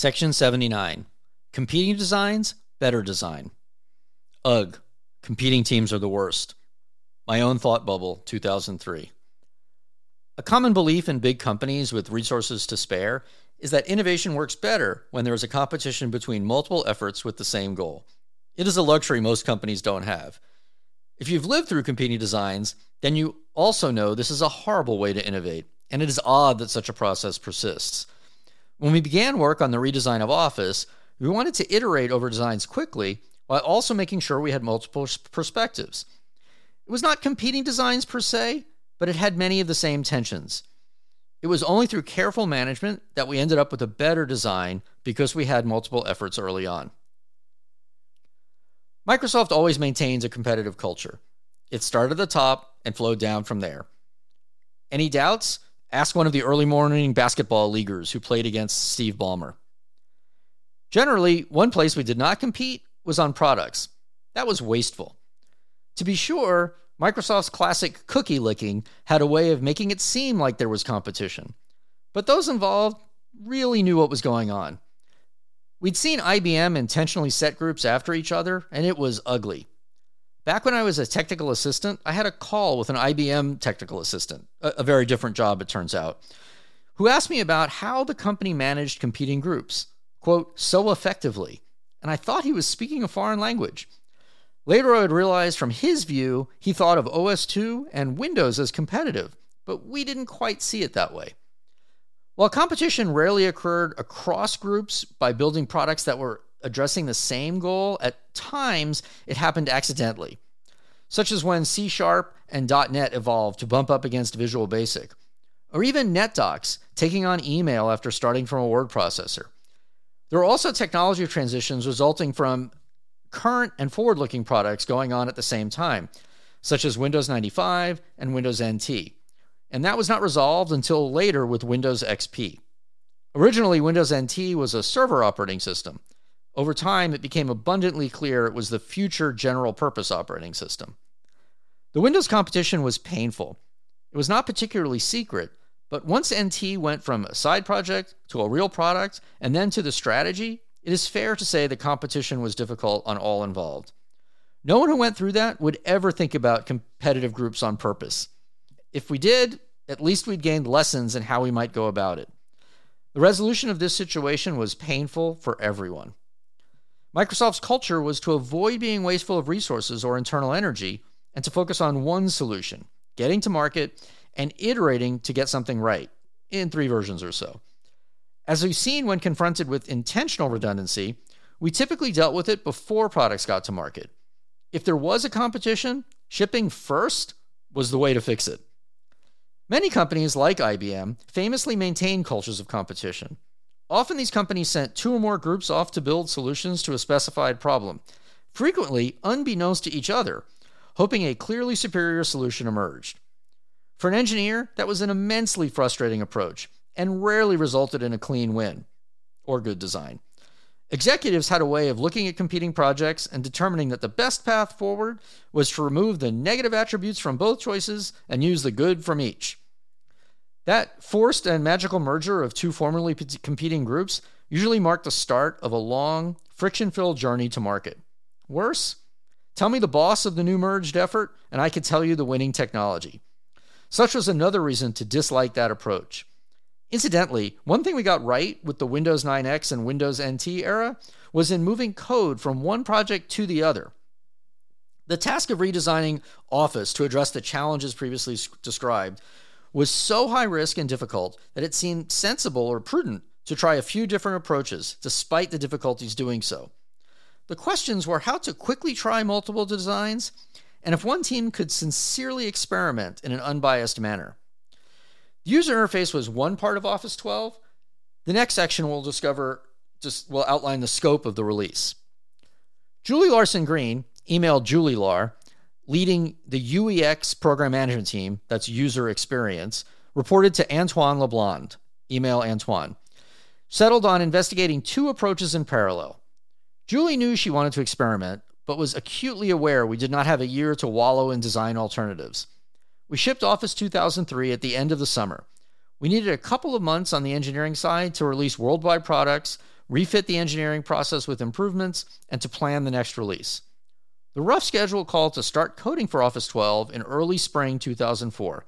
Section 79 Competing designs, better design. Ugh, competing teams are the worst. My own thought bubble, 2003. A common belief in big companies with resources to spare is that innovation works better when there is a competition between multiple efforts with the same goal. It is a luxury most companies don't have. If you've lived through competing designs, then you also know this is a horrible way to innovate, and it is odd that such a process persists. When we began work on the redesign of Office, we wanted to iterate over designs quickly while also making sure we had multiple perspectives. It was not competing designs per se, but it had many of the same tensions. It was only through careful management that we ended up with a better design because we had multiple efforts early on. Microsoft always maintains a competitive culture. It started at the top and flowed down from there. Any doubts? Ask one of the early morning basketball leaguers who played against Steve Ballmer. Generally, one place we did not compete was on products. That was wasteful. To be sure, Microsoft's classic cookie licking had a way of making it seem like there was competition. But those involved really knew what was going on. We'd seen IBM intentionally set groups after each other, and it was ugly. Back when I was a technical assistant, I had a call with an IBM technical assistant, a, a very different job, it turns out, who asked me about how the company managed competing groups, quote, so effectively. And I thought he was speaking a foreign language. Later, I would realize from his view, he thought of OS2 and Windows as competitive, but we didn't quite see it that way. While competition rarely occurred across groups by building products that were addressing the same goal, at times it happened accidentally, such as when C Sharp and .NET evolved to bump up against Visual Basic, or even NetDocs taking on email after starting from a word processor. There are also technology transitions resulting from current and forward looking products going on at the same time, such as Windows 95 and Windows NT. And that was not resolved until later with Windows XP. Originally, Windows NT was a server operating system. Over time, it became abundantly clear it was the future general purpose operating system. The Windows competition was painful. It was not particularly secret, but once NT went from a side project to a real product and then to the strategy, it is fair to say the competition was difficult on all involved. No one who went through that would ever think about competitive groups on purpose. If we did, at least we'd gained lessons in how we might go about it. The resolution of this situation was painful for everyone. Microsoft's culture was to avoid being wasteful of resources or internal energy and to focus on one solution, getting to market and iterating to get something right in three versions or so. As we've seen when confronted with intentional redundancy, we typically dealt with it before products got to market. If there was a competition, shipping first was the way to fix it. Many companies like IBM famously maintain cultures of competition. Often these companies sent two or more groups off to build solutions to a specified problem, frequently unbeknownst to each other, hoping a clearly superior solution emerged. For an engineer, that was an immensely frustrating approach and rarely resulted in a clean win or good design. Executives had a way of looking at competing projects and determining that the best path forward was to remove the negative attributes from both choices and use the good from each. That forced and magical merger of two formerly competing groups usually marked the start of a long, friction filled journey to market. Worse, tell me the boss of the new merged effort, and I could tell you the winning technology. Such was another reason to dislike that approach. Incidentally, one thing we got right with the Windows 9X and Windows NT era was in moving code from one project to the other. The task of redesigning Office to address the challenges previously described was so high risk and difficult that it seemed sensible or prudent to try a few different approaches, despite the difficulties doing so. The questions were how to quickly try multiple designs, and if one team could sincerely experiment in an unbiased manner. The user interface was one part of Office 12. The next section will discover just will outline the scope of the release. Julie Larson Green emailed Julie Lar, leading the UEX program management team, that's user experience, reported to Antoine LeBlond, email Antoine, settled on investigating two approaches in parallel. Julie knew she wanted to experiment, but was acutely aware we did not have a year to wallow in design alternatives. We shipped Office 2003 at the end of the summer. We needed a couple of months on the engineering side to release worldwide products refit the engineering process with improvements, and to plan the next release. The rough schedule called to start coding for Office 12 in early spring 2004.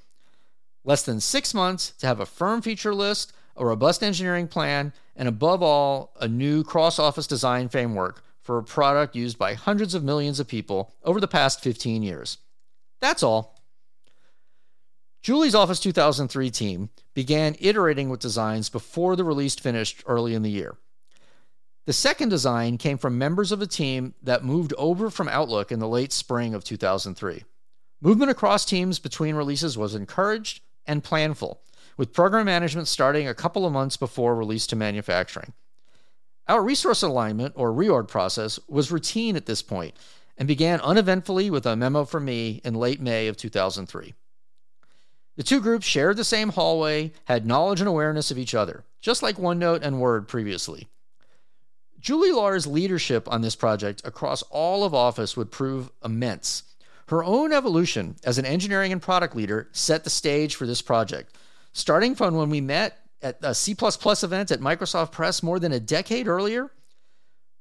Less than six months to have a firm feature list, a robust engineering plan, and above all, a new cross office design framework for a product used by hundreds of millions of people over the past 15 years. That's all. Julie's Office 2003 team began iterating with designs before the release finished early in the year. The second design came from members of the team that moved over from Outlook in the late spring of 2003. Movement across teams between releases was encouraged and planful, with program management starting a couple of months before release to manufacturing. Our resource alignment or reorg process was routine at this point and began uneventfully with a memo from me in late May of 2003. The two groups shared the same hallway, had knowledge and awareness of each other, just like OneNote and Word previously. Julie Lar's leadership on this project across all of Office would prove immense. Her own evolution as an engineering and product leader set the stage for this project, starting from when we met at a C event at Microsoft Press more than a decade earlier.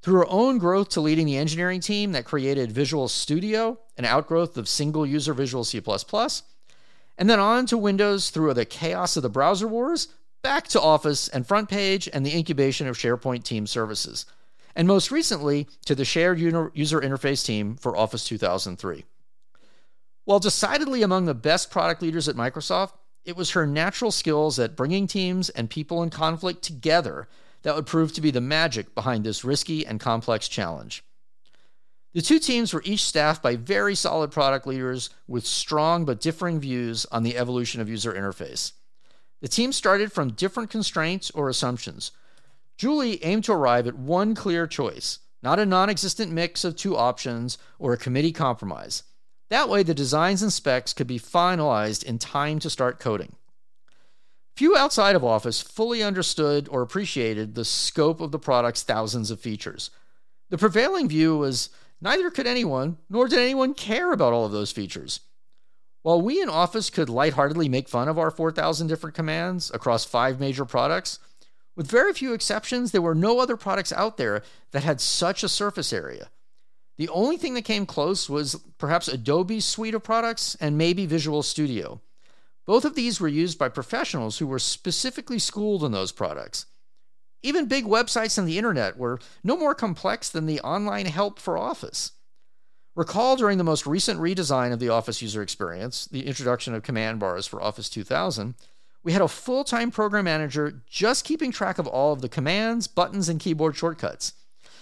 Through her own growth to leading the engineering team that created Visual Studio, an outgrowth of single user Visual C, and then on to Windows through the chaos of the browser wars, back to Office and Front Page and the incubation of SharePoint Team Services, and most recently to the shared user interface team for Office 2003. While decidedly among the best product leaders at Microsoft, it was her natural skills at bringing teams and people in conflict together that would prove to be the magic behind this risky and complex challenge. The two teams were each staffed by very solid product leaders with strong but differing views on the evolution of user interface. The team started from different constraints or assumptions. Julie aimed to arrive at one clear choice, not a non existent mix of two options or a committee compromise. That way, the designs and specs could be finalized in time to start coding. Few outside of Office fully understood or appreciated the scope of the product's thousands of features. The prevailing view was neither could anyone, nor did anyone care about all of those features. While we in Office could lightheartedly make fun of our 4,000 different commands across five major products, with very few exceptions, there were no other products out there that had such a surface area. The only thing that came close was perhaps Adobe's suite of products and maybe Visual Studio. Both of these were used by professionals who were specifically schooled in those products. Even big websites on the internet were no more complex than the online help for Office. Recall during the most recent redesign of the Office user experience, the introduction of command bars for Office 2000, we had a full time program manager just keeping track of all of the commands, buttons, and keyboard shortcuts.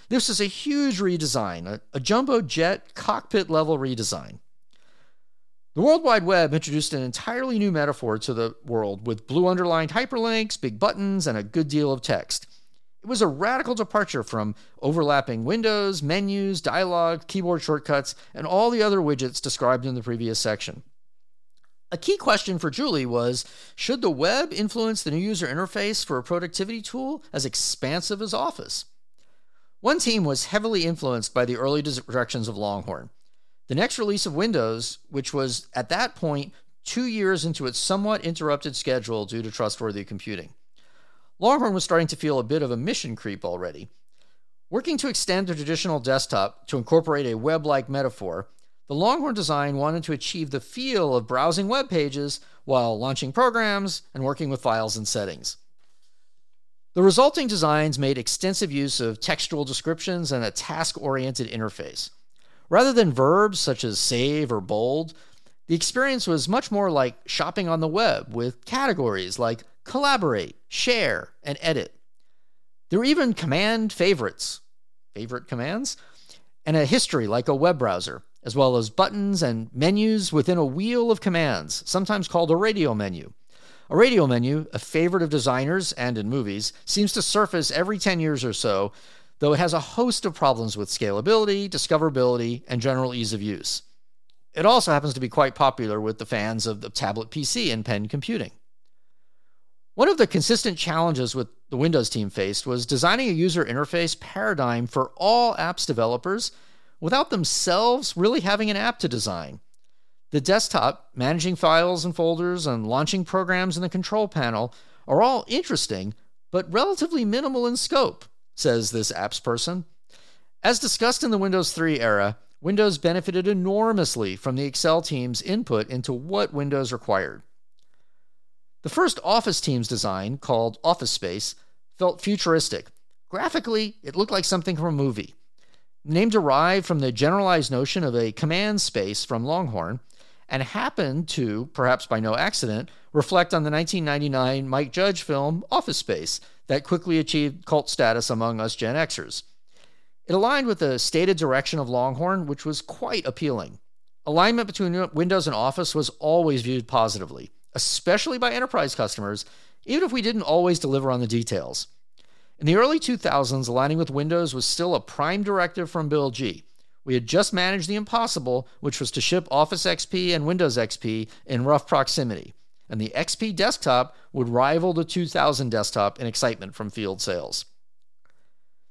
This is a huge redesign, a, a jumbo jet cockpit level redesign. The World Wide Web introduced an entirely new metaphor to the world with blue underlined hyperlinks, big buttons, and a good deal of text. It was a radical departure from overlapping windows, menus, dialogue, keyboard shortcuts, and all the other widgets described in the previous section. A key question for Julie was Should the web influence the new user interface for a productivity tool as expansive as Office? One team was heavily influenced by the early directions of Longhorn. The next release of Windows, which was at that point two years into its somewhat interrupted schedule due to trustworthy computing. Longhorn was starting to feel a bit of a mission creep already. Working to extend the traditional desktop to incorporate a web like metaphor, the Longhorn design wanted to achieve the feel of browsing web pages while launching programs and working with files and settings. The resulting designs made extensive use of textual descriptions and a task oriented interface. Rather than verbs such as save or bold, the experience was much more like shopping on the web with categories like collaborate, share, and edit. There are even command favorites, favorite commands, and a history like a web browser, as well as buttons and menus within a wheel of commands, sometimes called a radial menu. A radial menu, a favorite of designers and in movies, seems to surface every 10 years or so, though it has a host of problems with scalability, discoverability, and general ease of use. It also happens to be quite popular with the fans of the tablet PC and pen computing. One of the consistent challenges with the Windows team faced was designing a user interface paradigm for all apps developers without themselves really having an app to design. The desktop, managing files and folders, and launching programs in the control panel are all interesting, but relatively minimal in scope, says this apps person. As discussed in the Windows 3 era, Windows benefited enormously from the Excel team's input into what Windows required. The first Office team's design, called Office Space, felt futuristic. Graphically, it looked like something from a movie. The name derived from the generalized notion of a command space from Longhorn and happened to, perhaps by no accident, reflect on the 1999 Mike Judge film Office Space that quickly achieved cult status among us Gen Xers. It aligned with the stated direction of Longhorn, which was quite appealing. Alignment between Windows and Office was always viewed positively, especially by enterprise customers, even if we didn't always deliver on the details. In the early 2000s, aligning with Windows was still a prime directive from Bill G. We had just managed the impossible, which was to ship Office XP and Windows XP in rough proximity, and the XP desktop would rival the 2000 desktop in excitement from field sales.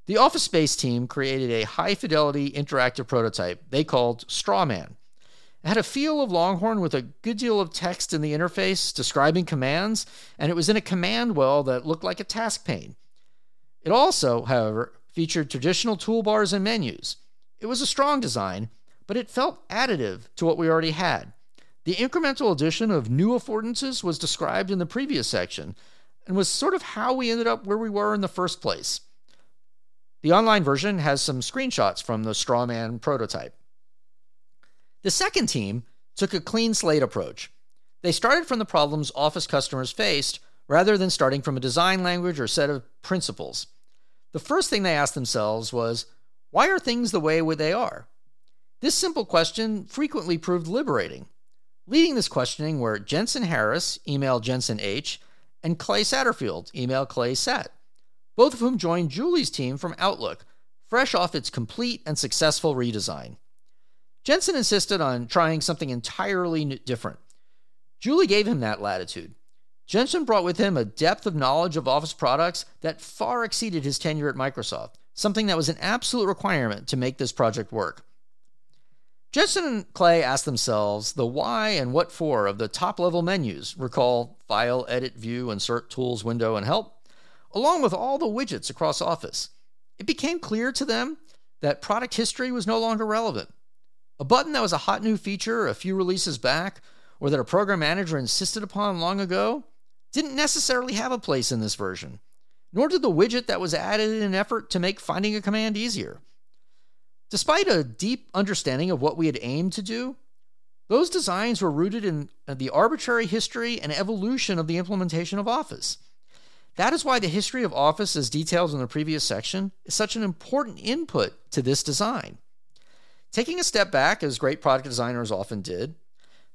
The Office Space team created a high fidelity interactive prototype they called Strawman. It had a feel of Longhorn with a good deal of text in the interface describing commands, and it was in a command well that looked like a task pane. It also, however, featured traditional toolbars and menus. It was a strong design, but it felt additive to what we already had. The incremental addition of new affordances was described in the previous section and was sort of how we ended up where we were in the first place. The online version has some screenshots from the Strawman prototype. The second team took a clean slate approach. They started from the problems Office customers faced rather than starting from a design language or set of principles. The first thing they asked themselves was why are things the way they are? This simple question frequently proved liberating. Leading this questioning were Jensen Harris, email Jensen H, and Clay Satterfield, email Clay Sat both of whom joined Julie's team from Outlook, fresh off its complete and successful redesign. Jensen insisted on trying something entirely different. Julie gave him that latitude. Jensen brought with him a depth of knowledge of Office products that far exceeded his tenure at Microsoft, something that was an absolute requirement to make this project work. Jensen and Clay asked themselves the why and what for of the top level menus recall File, Edit, View, Insert, Tools, Window, and Help along with all the widgets across Office. It became clear to them that product history was no longer relevant. A button that was a hot new feature a few releases back, or that a program manager insisted upon long ago, didn't necessarily have a place in this version, nor did the widget that was added in an effort to make finding a command easier. Despite a deep understanding of what we had aimed to do, those designs were rooted in uh, the arbitrary history and evolution of the implementation of Office. That is why the history of Office, as detailed in the previous section, is such an important input to this design. Taking a step back, as great product designers often did,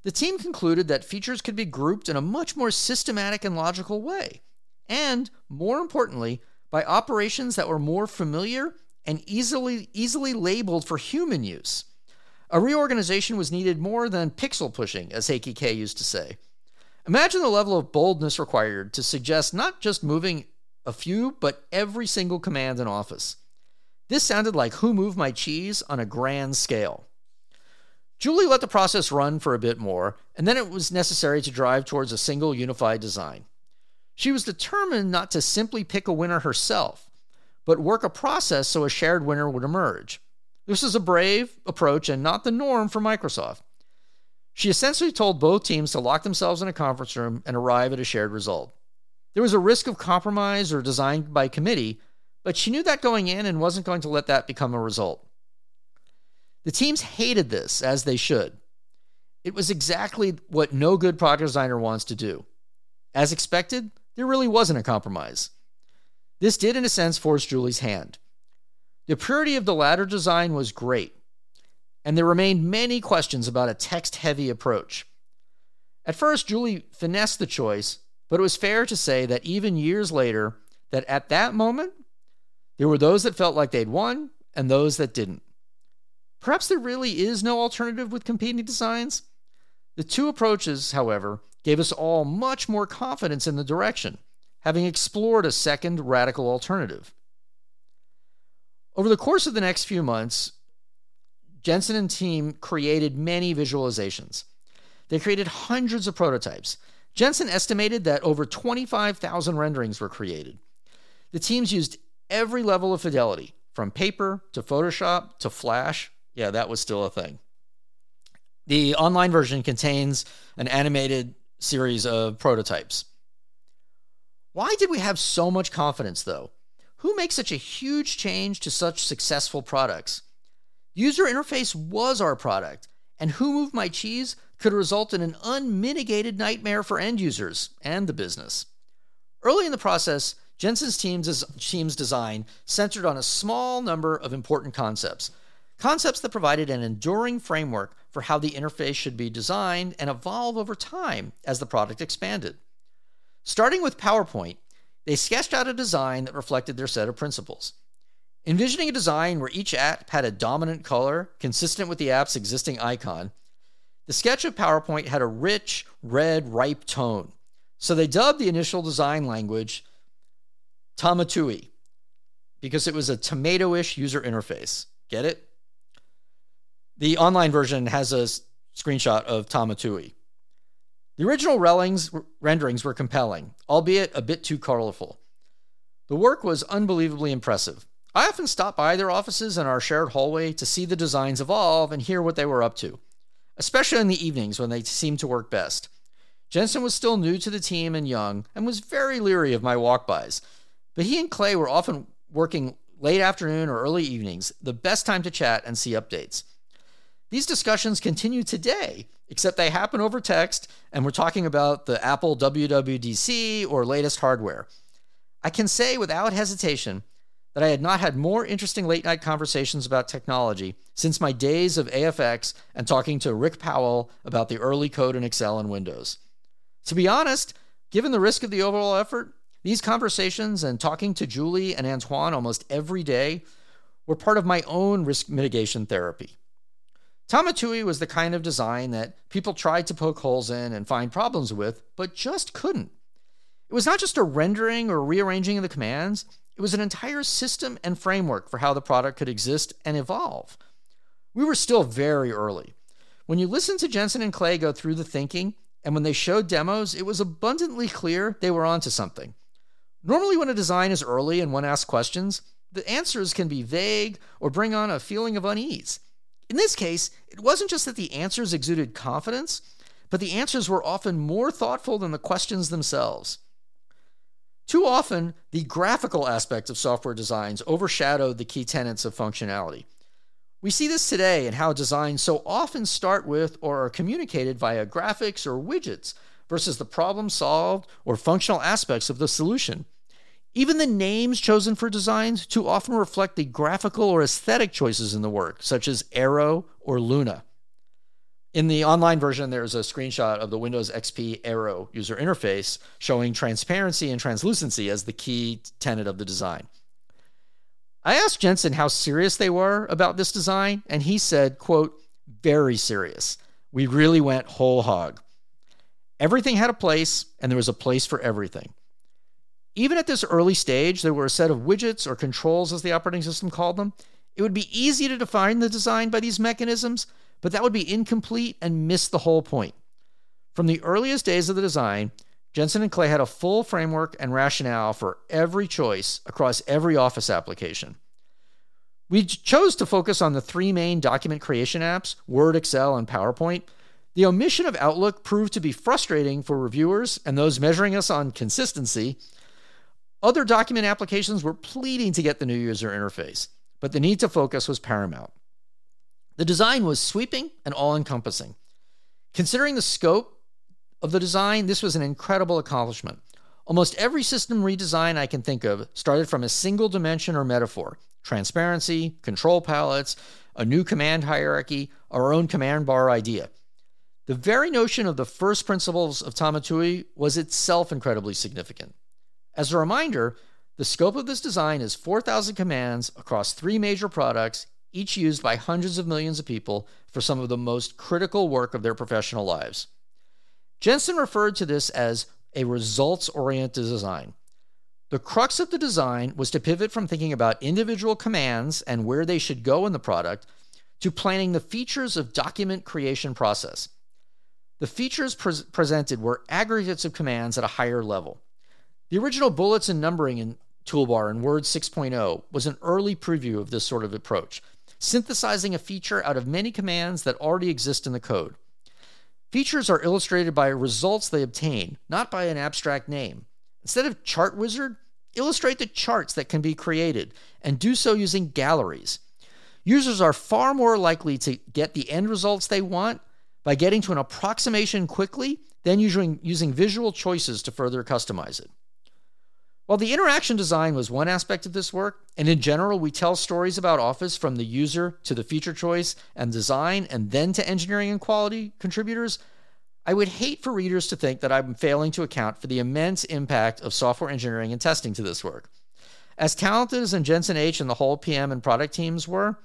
the team concluded that features could be grouped in a much more systematic and logical way, and more importantly, by operations that were more familiar and easily, easily labeled for human use. A reorganization was needed more than pixel pushing, as Heikki K used to say. Imagine the level of boldness required to suggest not just moving a few, but every single command in Office. This sounded like Who Moved My Cheese on a grand scale. Julie let the process run for a bit more, and then it was necessary to drive towards a single unified design. She was determined not to simply pick a winner herself, but work a process so a shared winner would emerge. This is a brave approach and not the norm for Microsoft. She essentially told both teams to lock themselves in a conference room and arrive at a shared result. There was a risk of compromise or design by committee, but she knew that going in and wasn't going to let that become a result. The teams hated this, as they should. It was exactly what no good product designer wants to do. As expected, there really wasn't a compromise. This did, in a sense, force Julie's hand. The purity of the ladder design was great, and there remained many questions about a text heavy approach. At first, Julie finessed the choice, but it was fair to say that even years later, that at that moment, there were those that felt like they'd won and those that didn't. Perhaps there really is no alternative with competing designs. The two approaches, however, gave us all much more confidence in the direction, having explored a second radical alternative. Over the course of the next few months, Jensen and team created many visualizations. They created hundreds of prototypes. Jensen estimated that over 25,000 renderings were created. The teams used every level of fidelity, from paper to Photoshop to Flash. Yeah, that was still a thing. The online version contains an animated series of prototypes. Why did we have so much confidence, though? Who makes such a huge change to such successful products? User interface was our product, and Who Moved My Cheese could result in an unmitigated nightmare for end users and the business. Early in the process, Jensen's team's, team's design centered on a small number of important concepts, concepts that provided an enduring framework for how the interface should be designed and evolve over time as the product expanded. Starting with PowerPoint, they sketched out a design that reflected their set of principles. Envisioning a design where each app had a dominant color consistent with the app's existing icon, the sketch of PowerPoint had a rich, red, ripe tone. So they dubbed the initial design language Tomatoey because it was a tomato-ish user interface. Get it? The online version has a screenshot of Tomatoey. The original renderings were compelling, albeit a bit too colorful. The work was unbelievably impressive. I often stopped by their offices in our shared hallway to see the designs evolve and hear what they were up to, especially in the evenings when they seemed to work best. Jensen was still new to the team and young and was very leery of my walkbys, but he and Clay were often working late afternoon or early evenings, the best time to chat and see updates. These discussions continue today, except they happen over text and we're talking about the Apple WWDC or latest hardware. I can say without hesitation that I had not had more interesting late night conversations about technology since my days of AFX and talking to Rick Powell about the early code in Excel and Windows. To be honest, given the risk of the overall effort, these conversations and talking to Julie and Antoine almost every day were part of my own risk mitigation therapy. Tomatoey was the kind of design that people tried to poke holes in and find problems with, but just couldn't. It was not just a rendering or rearranging of the commands, it was an entire system and framework for how the product could exist and evolve. We were still very early. When you listen to Jensen and Clay go through the thinking, and when they showed demos, it was abundantly clear they were onto something. Normally, when a design is early and one asks questions, the answers can be vague or bring on a feeling of unease. In this case, it wasn't just that the answers exuded confidence, but the answers were often more thoughtful than the questions themselves. Too often, the graphical aspects of software designs overshadowed the key tenets of functionality. We see this today in how designs so often start with or are communicated via graphics or widgets versus the problem solved or functional aspects of the solution. Even the names chosen for designs too often reflect the graphical or aesthetic choices in the work, such as Aero or Luna. In the online version, there's a screenshot of the Windows XP Aero user interface showing transparency and translucency as the key tenet of the design. I asked Jensen how serious they were about this design, and he said, quote, very serious. We really went whole hog. Everything had a place, and there was a place for everything. Even at this early stage, there were a set of widgets or controls, as the operating system called them. It would be easy to define the design by these mechanisms, but that would be incomplete and miss the whole point. From the earliest days of the design, Jensen and Clay had a full framework and rationale for every choice across every Office application. We chose to focus on the three main document creation apps Word, Excel, and PowerPoint. The omission of Outlook proved to be frustrating for reviewers and those measuring us on consistency. Other document applications were pleading to get the new user interface, but the need to focus was paramount. The design was sweeping and all encompassing. Considering the scope, of the design, this was an incredible accomplishment. Almost every system redesign I can think of started from a single dimension or metaphor transparency, control palettes, a new command hierarchy, our own command bar idea. The very notion of the first principles of Tomatoey was itself incredibly significant. As a reminder, the scope of this design is 4,000 commands across three major products, each used by hundreds of millions of people for some of the most critical work of their professional lives. Jensen referred to this as a results oriented design. The crux of the design was to pivot from thinking about individual commands and where they should go in the product to planning the features of document creation process. The features pre- presented were aggregates of commands at a higher level. The original bullets and numbering in toolbar in Word 6.0 was an early preview of this sort of approach, synthesizing a feature out of many commands that already exist in the code. Features are illustrated by results they obtain, not by an abstract name. Instead of Chart Wizard, illustrate the charts that can be created and do so using galleries. Users are far more likely to get the end results they want by getting to an approximation quickly then using, using visual choices to further customize it. While the interaction design was one aspect of this work, and in general we tell stories about Office from the user to the feature choice and design and then to engineering and quality contributors, I would hate for readers to think that I'm failing to account for the immense impact of software engineering and testing to this work. As talented as Jensen H and the whole PM and product teams were,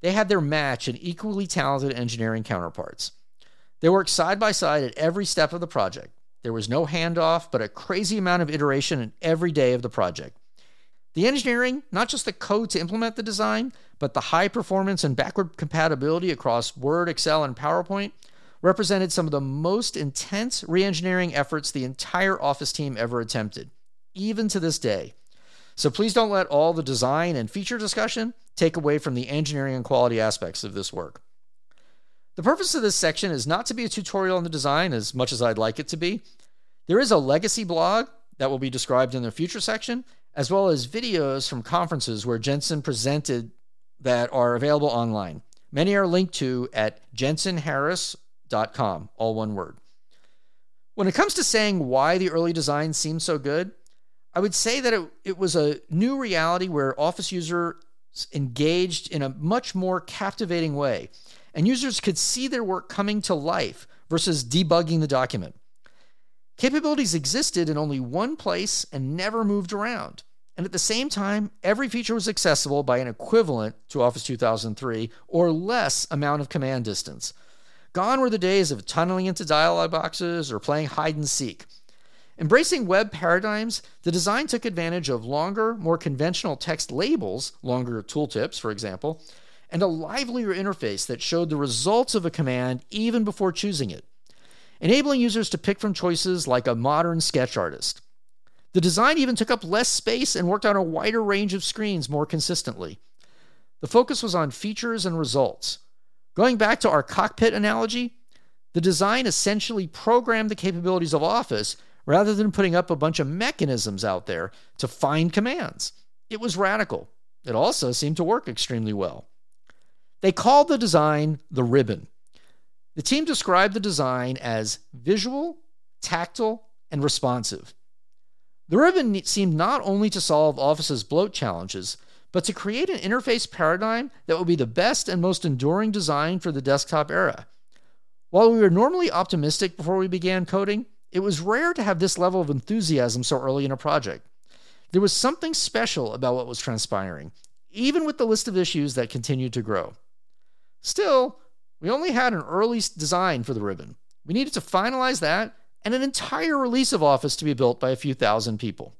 they had their match in equally talented engineering counterparts. They worked side by side at every step of the project there was no handoff, but a crazy amount of iteration in every day of the project. The engineering, not just the code to implement the design, but the high performance and backward compatibility across Word, Excel, and PowerPoint, represented some of the most intense re engineering efforts the entire Office team ever attempted, even to this day. So please don't let all the design and feature discussion take away from the engineering and quality aspects of this work. The purpose of this section is not to be a tutorial on the design as much as I'd like it to be. There is a legacy blog that will be described in the future section, as well as videos from conferences where Jensen presented that are available online. Many are linked to at jensenharris.com, all one word. When it comes to saying why the early design seemed so good, I would say that it, it was a new reality where Office users engaged in a much more captivating way and users could see their work coming to life versus debugging the document. Capabilities existed in only one place and never moved around. And at the same time, every feature was accessible by an equivalent to Office 2003 or less amount of command distance. Gone were the days of tunneling into dialog boxes or playing hide and seek. Embracing web paradigms, the design took advantage of longer, more conventional text labels, longer tooltips, for example, and a livelier interface that showed the results of a command even before choosing it, enabling users to pick from choices like a modern sketch artist. The design even took up less space and worked on a wider range of screens more consistently. The focus was on features and results. Going back to our cockpit analogy, the design essentially programmed the capabilities of Office rather than putting up a bunch of mechanisms out there to find commands. It was radical. It also seemed to work extremely well. They called the design the ribbon. The team described the design as visual, tactile, and responsive. The ribbon seemed not only to solve Office's bloat challenges, but to create an interface paradigm that would be the best and most enduring design for the desktop era. While we were normally optimistic before we began coding, it was rare to have this level of enthusiasm so early in a project. There was something special about what was transpiring, even with the list of issues that continued to grow. Still, we only had an early design for the ribbon. We needed to finalize that and an entire release of Office to be built by a few thousand people.